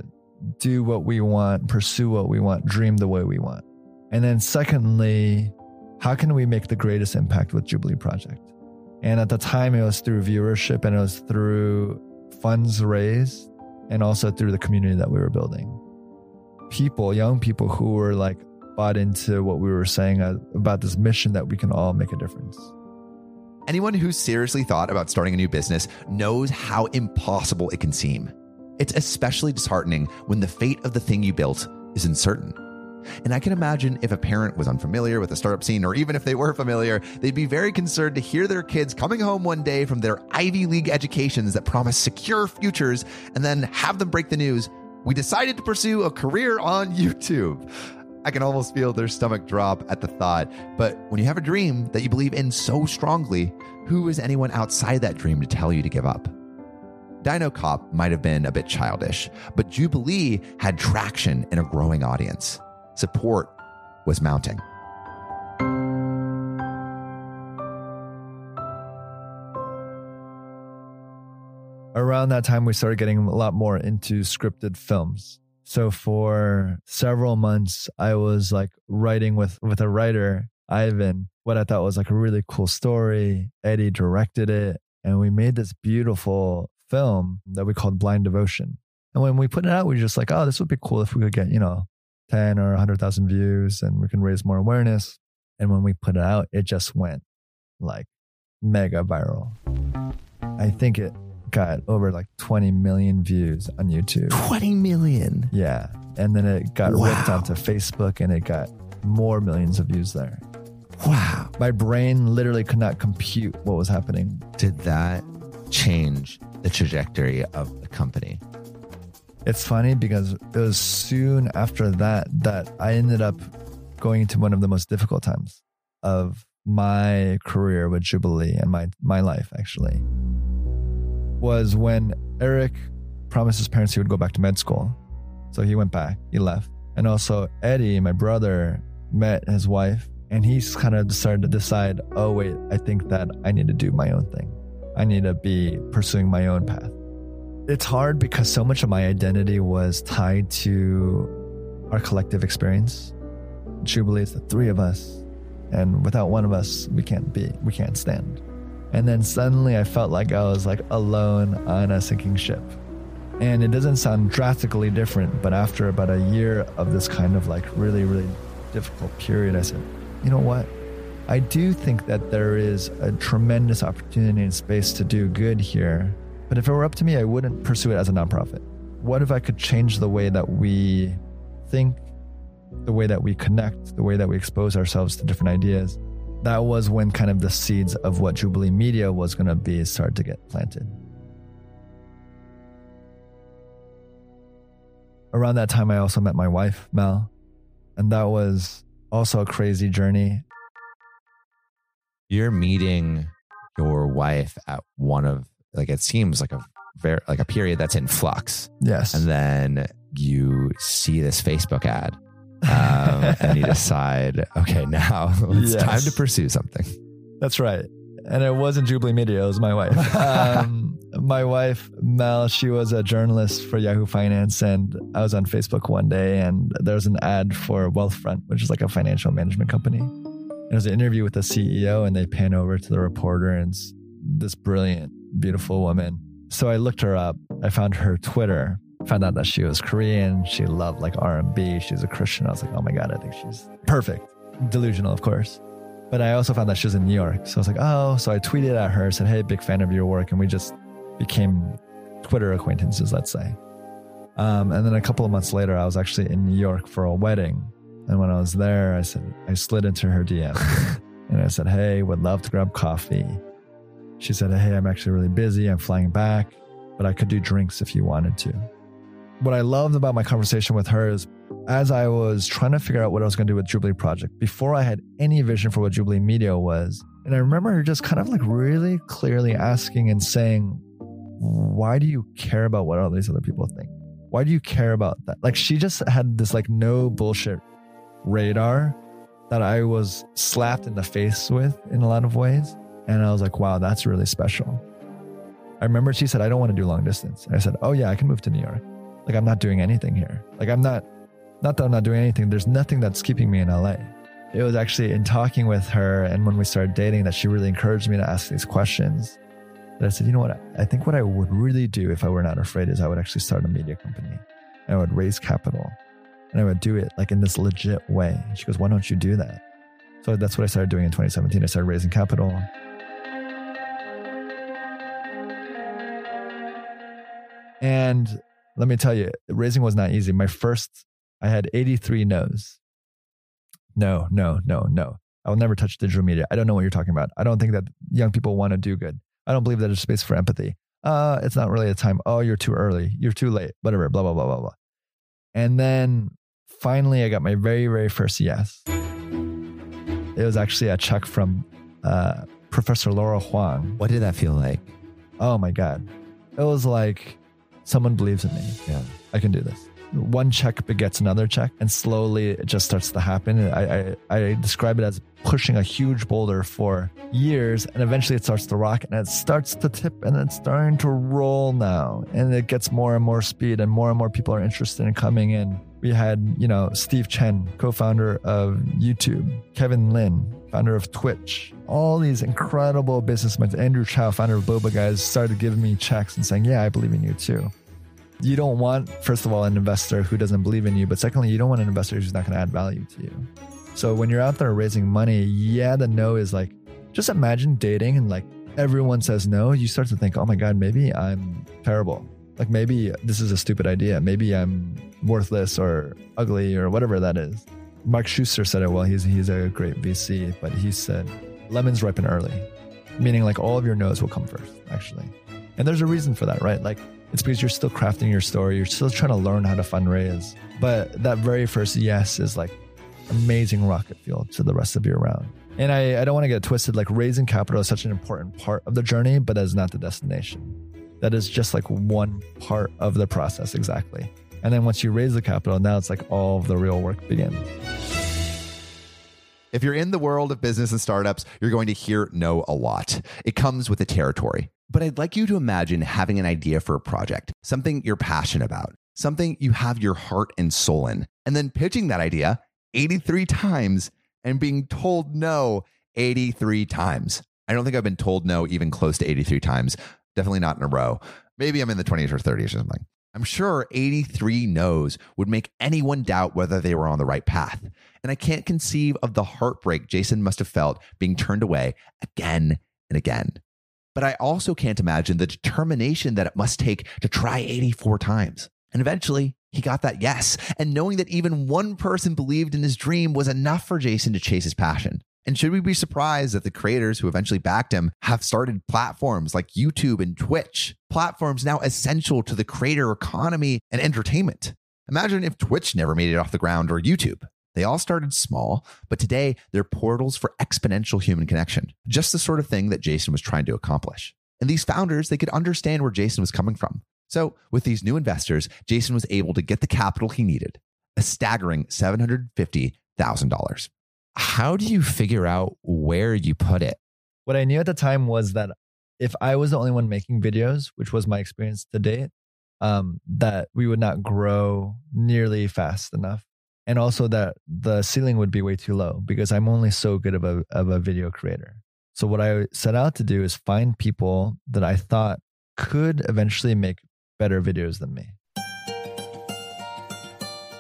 do what we want, pursue what we want, dream the way we want. And then secondly, how can we make the greatest impact with Jubilee Project? And at the time, it was through viewership and it was through funds raised and also through the community that we were building people, young people who were like bought into what we were saying uh, about this mission that we can all make a difference. Anyone who seriously thought about starting a new business knows how impossible it can seem. It's especially disheartening when the fate of the thing you built is uncertain. And I can imagine if a parent was unfamiliar with the startup scene, or even if they were familiar, they'd be very concerned to hear their kids coming home one day from their Ivy League educations that promise secure futures and then have them break the news we decided to pursue a career on YouTube. I can almost feel their stomach drop at the thought. But when you have a dream that you believe in so strongly, who is anyone outside that dream to tell you to give up? Dino Cop might have been a bit childish, but Jubilee had traction in a growing audience. Support was mounting. Around that time, we started getting a lot more into scripted films. So for several months, I was like writing with, with a writer, Ivan, what I thought was like a really cool story. Eddie directed it, and we made this beautiful film that we called Blind Devotion. And when we put it out, we were just like, oh, this would be cool if we could get, you know, 10 or 100,000 views and we can raise more awareness. And when we put it out, it just went like mega viral. I think it got over like 20 million views on YouTube. 20 million? Yeah. And then it got Wow. ripped onto Facebook and it got more millions of views there. Wow. My brain literally could not compute what was happening. Did that change the trajectory of the company? It's funny because it was soon after that that I ended up going into one of the most difficult times of my career with Jubilee and my my life actually was when Eric promised his parents he would go back to med school. So he went back, he left. And also Eddie, my brother, met his wife and he's kind of started to decide, oh wait, I think that I need to do my own thing. I need to be pursuing my own path. It's hard because so much of my identity was tied to our collective experience. Jubilee is the three of us, and without one of us, we can't be, we can't stand. And then suddenly I felt like I was like alone on a sinking ship. And it doesn't sound drastically different, but after about a year of this kind of like really, really difficult period, I said, you know what? I do think that there is a tremendous opportunity and space to do good here. But if it were up to me, I wouldn't pursue it as a nonprofit. What if I could change the way that we think, the way that we connect, the way that we expose ourselves to different ideas? That was when kind of the seeds of what Jubilee Media was going to be started to get planted. Around that time, I also met my wife, Mel, and that was also a crazy journey. You're meeting your wife at one of like it seems like a very like a period that's in flux. Yes. And then you see this Facebook ad. Um, and you decide, okay, now it's Yes. time to pursue something. That's right. And it wasn't Jubilee Media, it was my wife. Um, my wife, Mel, she was a journalist for Yahoo Finance. And I was on Facebook one day and there was an ad for Wealthfront, which is like a financial management company. And it was an interview with the CEO, and they pan over to the reporter, and it's this brilliant, beautiful woman. So I looked her up. I found her Twitter, found out that she was Korean. She loved like R&B. She's a Christian. I was like, oh my God, I think she's perfect. Delusional, of course. But I also found that she was in New York. So I was like, oh, so I tweeted at her, said, hey, big fan of your work. And we just became Twitter acquaintances, let's say. Um, and then a couple of months later, I was actually in New York for a wedding. And when I was there, I said, I slid into her DM and I said, hey, would love to grab coffee. She said, hey, I'm actually really busy. I'm flying back, but I could do drinks if you wanted to. What I loved about my conversation with her is as I was trying to figure out what I was going to do with Jubilee Project, before I had any vision for what Jubilee Media was, and I remember her just kind of like really clearly asking and saying, Why do you care about what all these other people think? Why do you care about that? Like she just had this like no bullshit radar that I was slapped in the face with in a lot of ways. And I was like, wow, that's really special. I remember she said, I don't want to do long distance. And I said, oh, yeah, I can move to New York. Like, I'm not doing anything here. Like, I'm not, not that I'm not doing anything. There's nothing that's keeping me in LA. It was actually in talking with her and when we started dating that she really encouraged me to ask these questions. That I said, you know what? I think what I would really do if I were not afraid is I would actually start a media company and I would raise capital and I would do it like in this legit way. She goes, why don't you do that? So that's what I started doing in 2017. I started raising capital. And let me tell you, raising was not easy. My first, I had 83 no's. No, no, no, no. I will never touch digital media. I don't know what you're talking about. I don't think that young people want to do good. I don't believe that there's space for empathy. Uh, it's not really a time. Oh, you're too early. You're too late. Whatever. Blah blah blah blah blah. And then finally, I got my very very first yes. It was actually a check from uh, Professor Laura Huang. What did that feel like? Oh my god, it was like someone believes in me. Yeah, I can do this. One check begets another check, and slowly it just starts to happen. I, I, I describe it as pushing a huge boulder for years, and eventually it starts to rock, and it starts to tip, and it's starting to roll now, and it gets more and more speed, and more and more people are interested in coming in. We had, you know, Steve Chen, co-founder of YouTube, Kevin Lin, founder of Twitch, all these incredible businessmen, Andrew Chau, founder of Boba Guys, started giving me checks and saying, Yeah, I believe in you too. You don't want, first of all, an investor who doesn't believe in you, but secondly, you don't want an investor who's not going to add value to you. So when you're out there raising money, yeah, the no is like, just imagine dating and like everyone says no. You start to think, oh my God, maybe I'm terrible. Like maybe this is a stupid idea. Maybe I'm worthless or ugly or whatever that is. Mark Suster said it well. He's, he's a great VC, but he said, lemons ripen early, meaning like all of your no's will come first, actually. And there's a reason for that, right? Like it's because you're still crafting your story. You're still trying to learn how to fundraise. But that very first yes is like amazing rocket fuel to the rest of your round. And I, I don't want to get twisted. Like raising capital is such an important part of the journey, but that is not the destination. That is just like one part of the process, exactly. And then once you raise the capital, now it's like all of the real work begins. If you're in the world of business and startups, you're going to hear no a lot. It comes with the territory. But I'd like you to imagine having an idea for a project, something you're passionate about, something you have your heart and soul in, and then pitching that idea 83 times and being told no 83 times. I don't think I've been told no even close to 83 times. Definitely not in a row. Maybe I'm in the 20s or 30s or something. I'm sure 83 no's would make anyone doubt whether they were on the right path. And I can't conceive of the heartbreak Jason must have felt being turned away again and again. But I also can't imagine the determination that it must take to try 84 times. And eventually, he got that yes. And knowing that even one person believed in his dream was enough for Jason to chase his passion. And should we be surprised that the creators who eventually backed him have started platforms like YouTube and Twitch, platforms now essential to the creator economy and entertainment? Imagine if Twitch never made it off the ground or YouTube. They all started small, but today they're portals for exponential human connection, just the sort of thing that Jason was trying to accomplish. And these founders, they could understand where Jason was coming from. So, with these new investors, Jason was able to get the capital he needed, a staggering $750,000. How do you figure out where you put it? What I knew at the time was that if I was the only one making videos, which was my experience to date, um, that we would not grow nearly fast enough and also that the ceiling would be way too low because I'm only so good of a of a video creator. So what I set out to do is find people that I thought could eventually make better videos than me.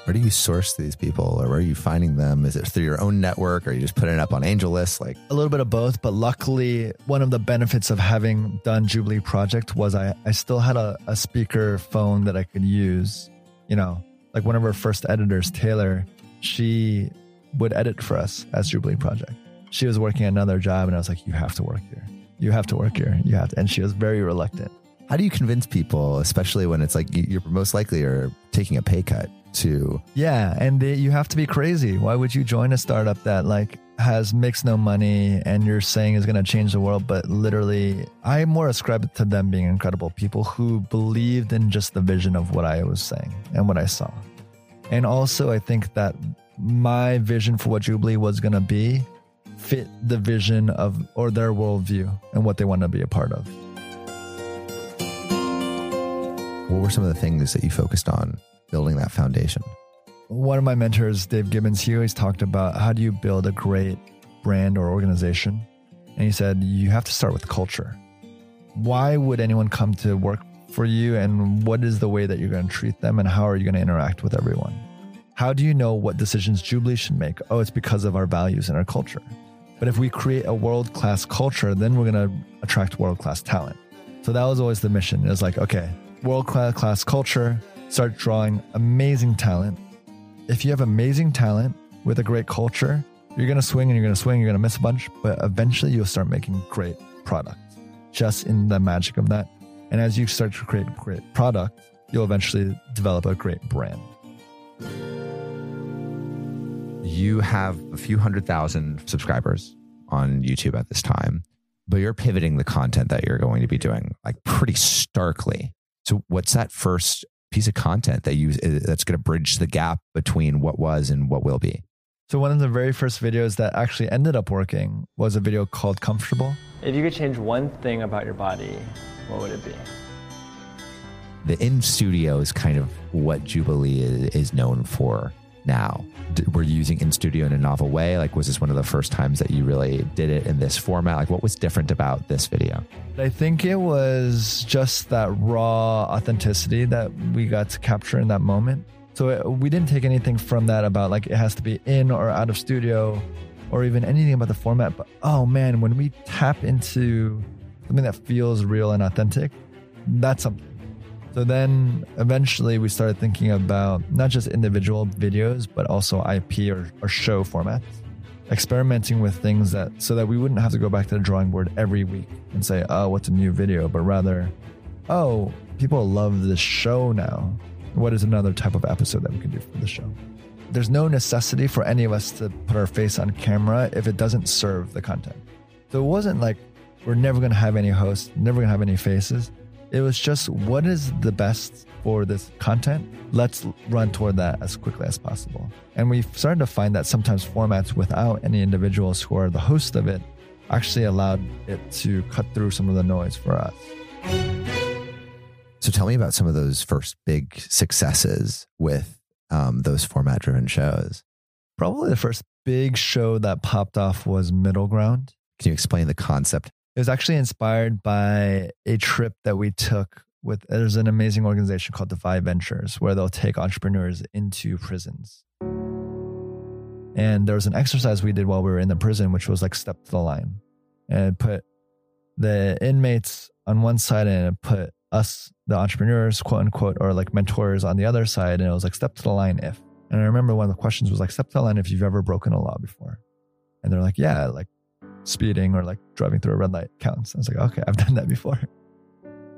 Where do you source these people or where are you finding them? Is it through your own network or are you just putting it up on AngelList? Like a little bit of both, but luckily one of the benefits of having done Jubilee Project was I, I still had a, a speaker phone that I could use, you know, like one of our first editors, Taylor, she would edit for us as Jubilee Project. She was working another job, and I was like, "You have to work here. You have to work here. You have to." And she was very reluctant. How do you convince people, especially when it's like you're most likely are taking a pay cut to? Yeah, and they, you have to be crazy. Why would you join a startup that like has makes no money and you're saying is going to change the world, but literally, I more ascribe to them being incredible people who believed in just the vision of what I was saying and what I saw. And also, I think that my vision for what Jubilee was going to be fit the vision of or their worldview and what they want to be a part of. What were some of the things that you focused on building that foundation? One of my mentors, Dave Gibbons, he always talked about how do you build a great brand or organization? And he said, you have to start with culture. Why would anyone come to work for you? And what is the way that you're going to treat them? And how are you going to interact with everyone? How do you know what decisions Jubilee should make? Oh, it's because of our values and our culture. But if we create a world class culture, then we're going to attract world class talent. So that was always the mission. It was like, okay, world class culture, start drawing amazing talent. If you have amazing talent with a great culture, you're going to swing and you're going to swing, you're going to miss a bunch, but eventually you'll start making great products just in the magic of that. And as you start to create great product, you'll eventually develop a great brand. You have a few hundred thousand subscribers on YouTube at this time, but you're pivoting the content that you're going to be doing like pretty starkly. So, what's that first piece of content that you uh, that's going to bridge the gap between what was and what will be? So one of the very first videos that actually ended up working was a video called Comfortable. If you could change one thing about your body, what would it be? The in studio is kind of what Jubilee is known for. Now? Were you using in studio in a novel way? Like, was this one of the first times that you really did it in this format? Like, what was different about this video? I think it was just that raw authenticity that we got to capture in that moment. So it, we didn't take anything from that about like it has to be in or out of studio or even anything about the format. But oh man, when we tap into something that feels real and authentic, that's something. So then eventually we started thinking about not just individual videos, but also IP or, or show formats, experimenting with things that so that we wouldn't have to go back to the drawing board every week and say, oh, what's a new video? But rather, oh, people love this show now. What is another type of episode that we can do for the show? There's no necessity for any of us to put our face on camera if it doesn't serve the content. So it wasn't like we're never going to have any hosts, never going to have any faces. It was just what is the best for this content? Let's run toward that as quickly as possible. And we started to find that sometimes formats without any individuals who are the host of it actually allowed it to cut through some of the noise for us. So tell me about some of those first big successes with um, those format driven shows. Probably the first big show that popped off was Middle Ground. Can you explain the concept? It was actually inspired by a trip that we took with there's an amazing organization called Defy Ventures where they'll take entrepreneurs into prisons. And there was an exercise we did while we were in the prison, which was like step to the line and put the inmates on one side and put us, the entrepreneurs, quote unquote, or like mentors on the other side. And it was like step to the line if. And I remember one of the questions was like, step to the line if you've ever broken a law before. And they're like, yeah, like speeding or like driving through a red light counts. I was like, okay, I've done that before.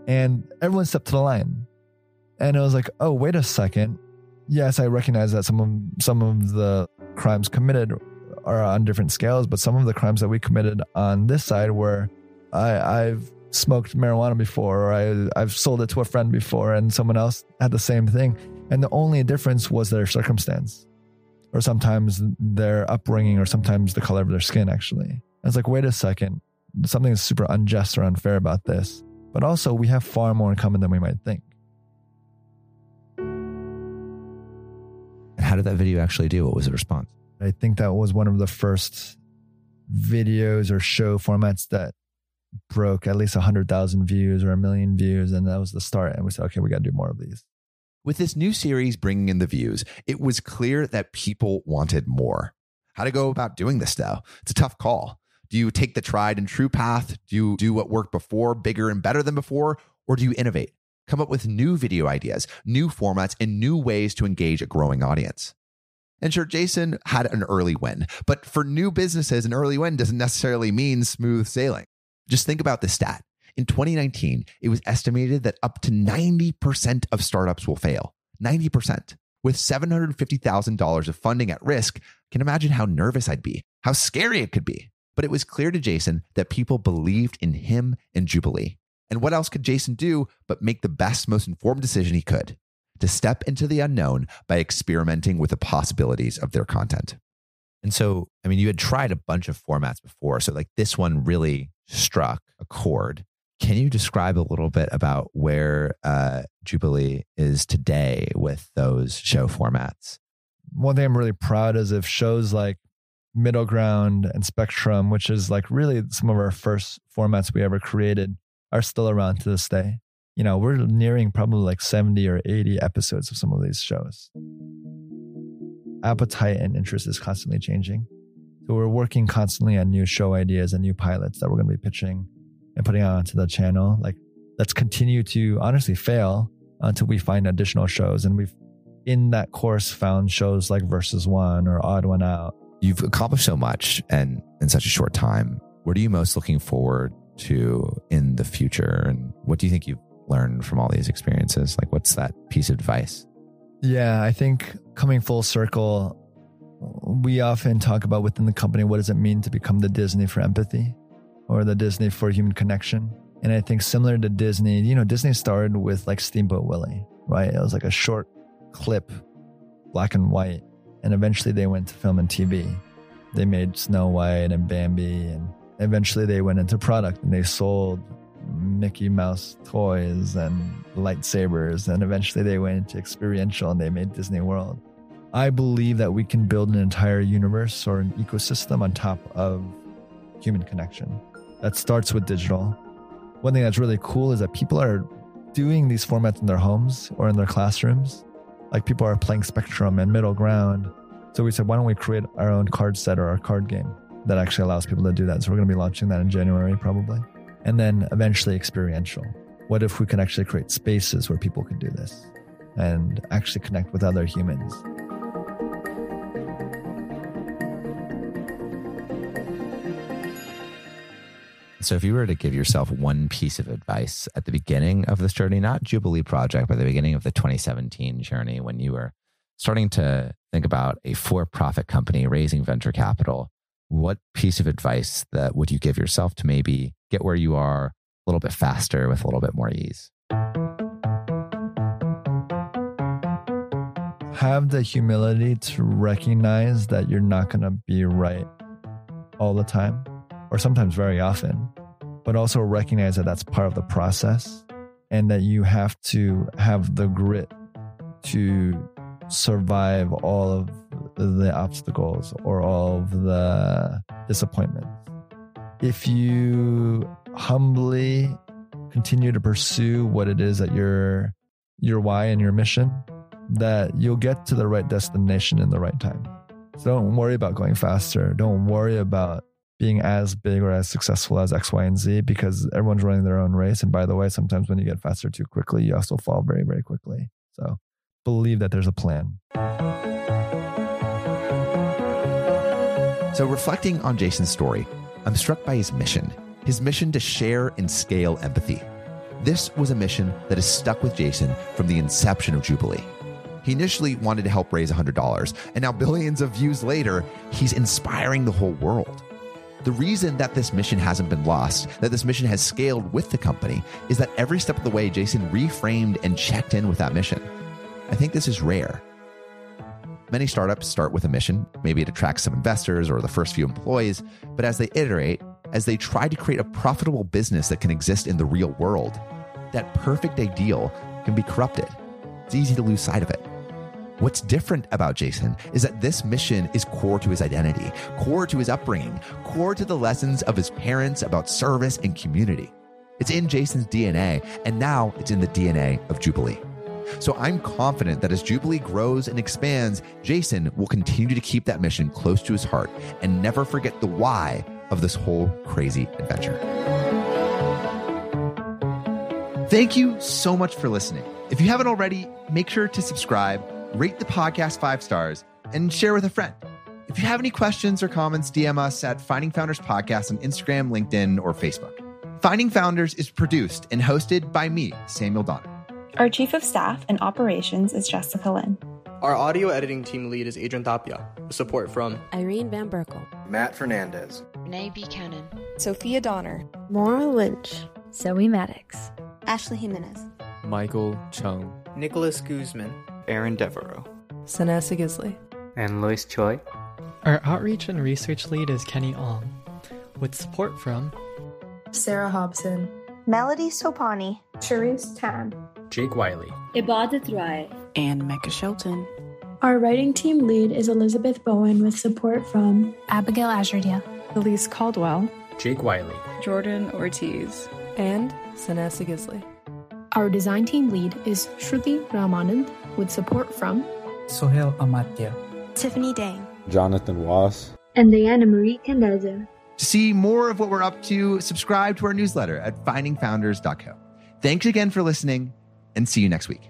And everyone stepped to the line. And it was like, oh, wait a second. Yes, I recognize that some of some of the crimes committed are on different scales, but some of the crimes that we committed on this side were I, I've smoked marijuana before or I, I've sold it to a friend before and someone else had the same thing. And the only difference was their circumstance or sometimes their upbringing or sometimes the color of their skin, actually. I was like, wait a second, something is super unjust or unfair about this. But also, we have far more in common than we might think. And how did that video actually do? What was the response? I think that was one of the first videos or show formats that broke at least 100,000 views or a million views. And that was the start. And we said, okay, we got to do more of these. With this new series bringing in the views, it was clear that people wanted more. How to go about doing this, though? It's a tough call. Do you take the tried and true path? Do you do what worked before, bigger and better than before? Or do you innovate? Come up with new video ideas, new formats, and new ways to engage a growing audience. And sure, Jason had an early win, but for new businesses, an early win doesn't necessarily mean smooth sailing. Just think about this stat. In 2019, it was estimated that up to 90% of startups will fail. 90%. With $750,000 of funding at risk, can imagine how nervous I'd be, how scary it could be. But it was clear to Jason that people believed in him and Jubilee. And what else could Jason do but make the best, most informed decision he could? To step into the unknown by experimenting with the possibilities of their content. And so, I mean, you had tried a bunch of formats before. So, like, this one really struck a chord. Can you describe a little bit about where uh, Jubilee is today with those show formats? One thing I'm really proud is if shows like Middle Ground and Spectrum, which is like really some of our first formats we ever created, are still around to this day. You know, we're nearing probably like 70 or 80 episodes of some of these shows. Appetite and interest is constantly changing. So we're working constantly on new show ideas and new pilots that we're going to be pitching and putting out onto the channel. Like, let's continue to honestly fail until we find additional shows. And we've, in that course, found shows like Versus One or Odd One Out. You've accomplished so much and in such a short time. What are you most looking forward to in the future? And what do you think you've learned from all these experiences? Like, what's that piece of advice? Yeah, I think coming full circle, we often talk about within the company what does it mean to become the Disney for empathy or the Disney for human connection. And I think similar to Disney, you know, Disney started with like Steamboat Willie, right? It was like a short clip, black and white. And eventually they went to film and TV. They made Snow White and Bambi. And eventually they went into product and they sold Mickey Mouse toys and lightsabers. And eventually they went into experiential and they made Disney World. I believe that we can build an entire universe or an ecosystem on top of human connection. That starts with digital. One thing that's really cool is that people are doing these formats in their homes or in their classrooms. Like people are playing Spectrum and Middle Ground. So we said, why don't we create our own card set or our card game that actually allows people to do that? So we're going to be launching that in January probably. And then eventually experiential. What if we can actually create spaces where people can do this and actually connect with other humans? So, if you were to give yourself one piece of advice at the beginning of this journey, not Jubilee Project, but the beginning of the 2017 journey, when you were starting to think about a for profit company raising venture capital, what piece of advice that would you give yourself to maybe get where you are a little bit faster with a little bit more ease? Have the humility to recognize that you're not going to be right all the time or sometimes very often, but also recognize that that's part of the process and that you have to have the grit to survive all of the obstacles or all of the disappointments. If you humbly continue to pursue what it is that your your why and your mission, that you'll get to the right destination in the right time. So don't worry about going faster. Don't worry about being as big or as successful as X, Y, and Z because everyone's running their own race. And by the way, sometimes when you get faster too quickly, you also fall very, very quickly. So believe that there's a plan. So, reflecting on Jason's story, I'm struck by his mission his mission to share and scale empathy. This was a mission that has stuck with Jason from the inception of Jubilee. He initially wanted to help raise $100, and now, billions of views later, he's inspiring the whole world. The reason that this mission hasn't been lost, that this mission has scaled with the company, is that every step of the way, Jason reframed and checked in with that mission. I think this is rare. Many startups start with a mission. Maybe it attracts some investors or the first few employees, but as they iterate, as they try to create a profitable business that can exist in the real world, that perfect ideal can be corrupted. It's easy to lose sight of it. What's different about Jason is that this mission is core to his identity, core to his upbringing, core to the lessons of his parents about service and community. It's in Jason's DNA, and now it's in the DNA of Jubilee. So I'm confident that as Jubilee grows and expands, Jason will continue to keep that mission close to his heart and never forget the why of this whole crazy adventure. Thank you so much for listening. If you haven't already, make sure to subscribe rate the podcast five stars, and share with a friend. If you have any questions or comments, DM us at Finding Founders Podcast on Instagram, LinkedIn, or Facebook. Finding Founders is produced and hosted by me, Samuel Donner. Our Chief of Staff and Operations is Jessica Lynn. Our audio editing team lead is Adrian Tapia, with support from Irene Van Berkel, Matt Fernandez, Renee Buchanan, Sophia Donner, Maura Lynch, Zoe Maddox, Ashley Jimenez, Michael Chung, Nicholas Guzman, Aaron Devereaux, Sanessa Gisley, and Lois Choi. Our outreach and research lead is Kenny Ong, with support from Sarah Hobson, Melody Sopani, Therese Tan, Jake Wiley, Ibadat Rai, and Mecca Shelton. Our writing team lead is Elizabeth Bowen with support from Abigail Azradia, Elise Caldwell, Jake Wiley, Jordan Ortiz, and Sanessa Gisley. Our design team lead is Shruti Ramanand with support from Sohail Amatya, Tiffany Dang, Jonathan Wass, and Diana Marie Candezo. To see more of what we're up to, subscribe to our newsletter at findingfounders.co. Thanks again for listening and see you next week.